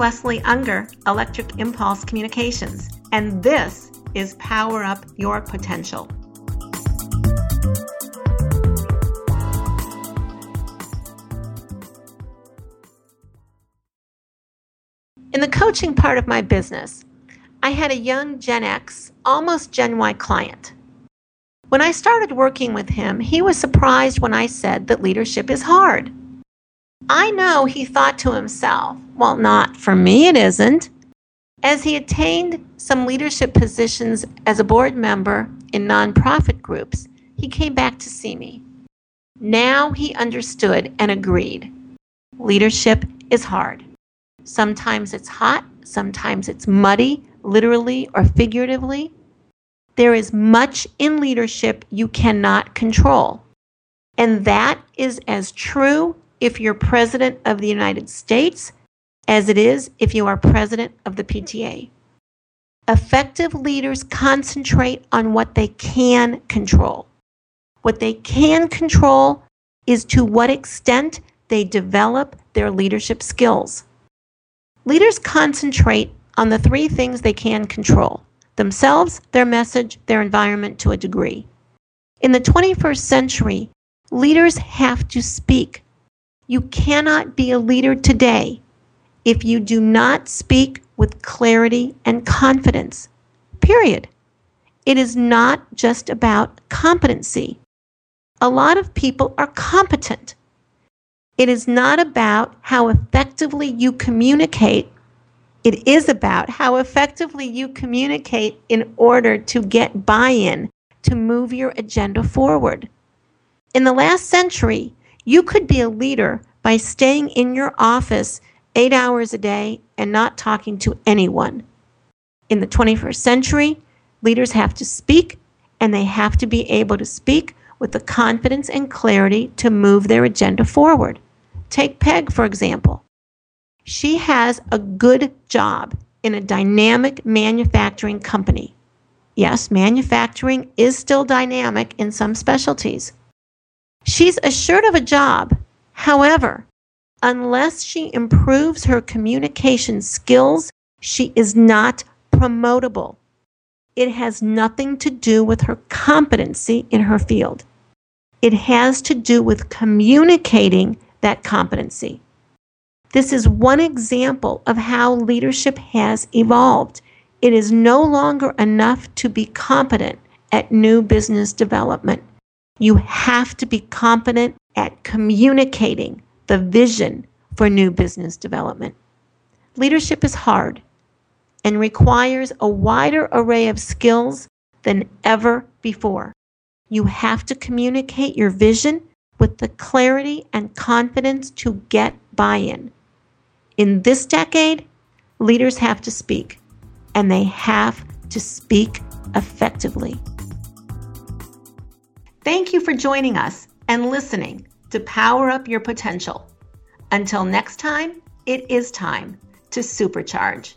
Leslie Ungar, Electric Impulse Communications, and this is Power Up Your Potential. In the coaching part of my business, I had a young Gen X, almost Gen Y client. When I started working with him, he was surprised when I said that leadership is hard. I know he thought to himself, well, not for me, it isn't. As he attained some leadership positions as a board member in nonprofit groups, he came back to see me. Now he understood and agreed. Leadership is hard. Sometimes it's hot, sometimes it's muddy, literally or figuratively. There is much in leadership you cannot control. And that is as true if you're president of the United States as it is if you are president of the PTA. Effective leaders concentrate on what they can control. What they can control is to what extent they develop their leadership skills. Leaders concentrate on the three things they can control themselves, their message, their environment to a degree. In the 21st century, leaders have to speak. You cannot be a leader today if you do not speak with clarity and confidence. Period. It is not just about competency. A lot of people are competent. It is not about how effectively you communicate it is about how effectively you communicate in order to get buy in to move your agenda forward. In the last century, you could be a leader by staying in your office eight hours a day and not talking to anyone. In the 21st century, leaders have to speak and they have to be able to speak with the confidence and clarity to move their agenda forward. Take Peg, for example. She has a good job in a dynamic manufacturing company. Yes, manufacturing is still dynamic in some specialties. She's assured of a job. However, unless she improves her communication skills, she is not promotable. It has nothing to do with her competency in her field. It has to do with communicating that competency. This is one example of how leadership has evolved. It is no longer enough to be competent at new business development. You have to be competent at communicating the vision for new business development. Leadership is hard and requires a wider array of skills than ever before. You have to communicate your vision with the clarity and confidence to get buy in. In this decade, leaders have to speak, and they have to speak effectively. Thank you for joining us and listening to Power Up Your Potential. Until next time, it is time to supercharge.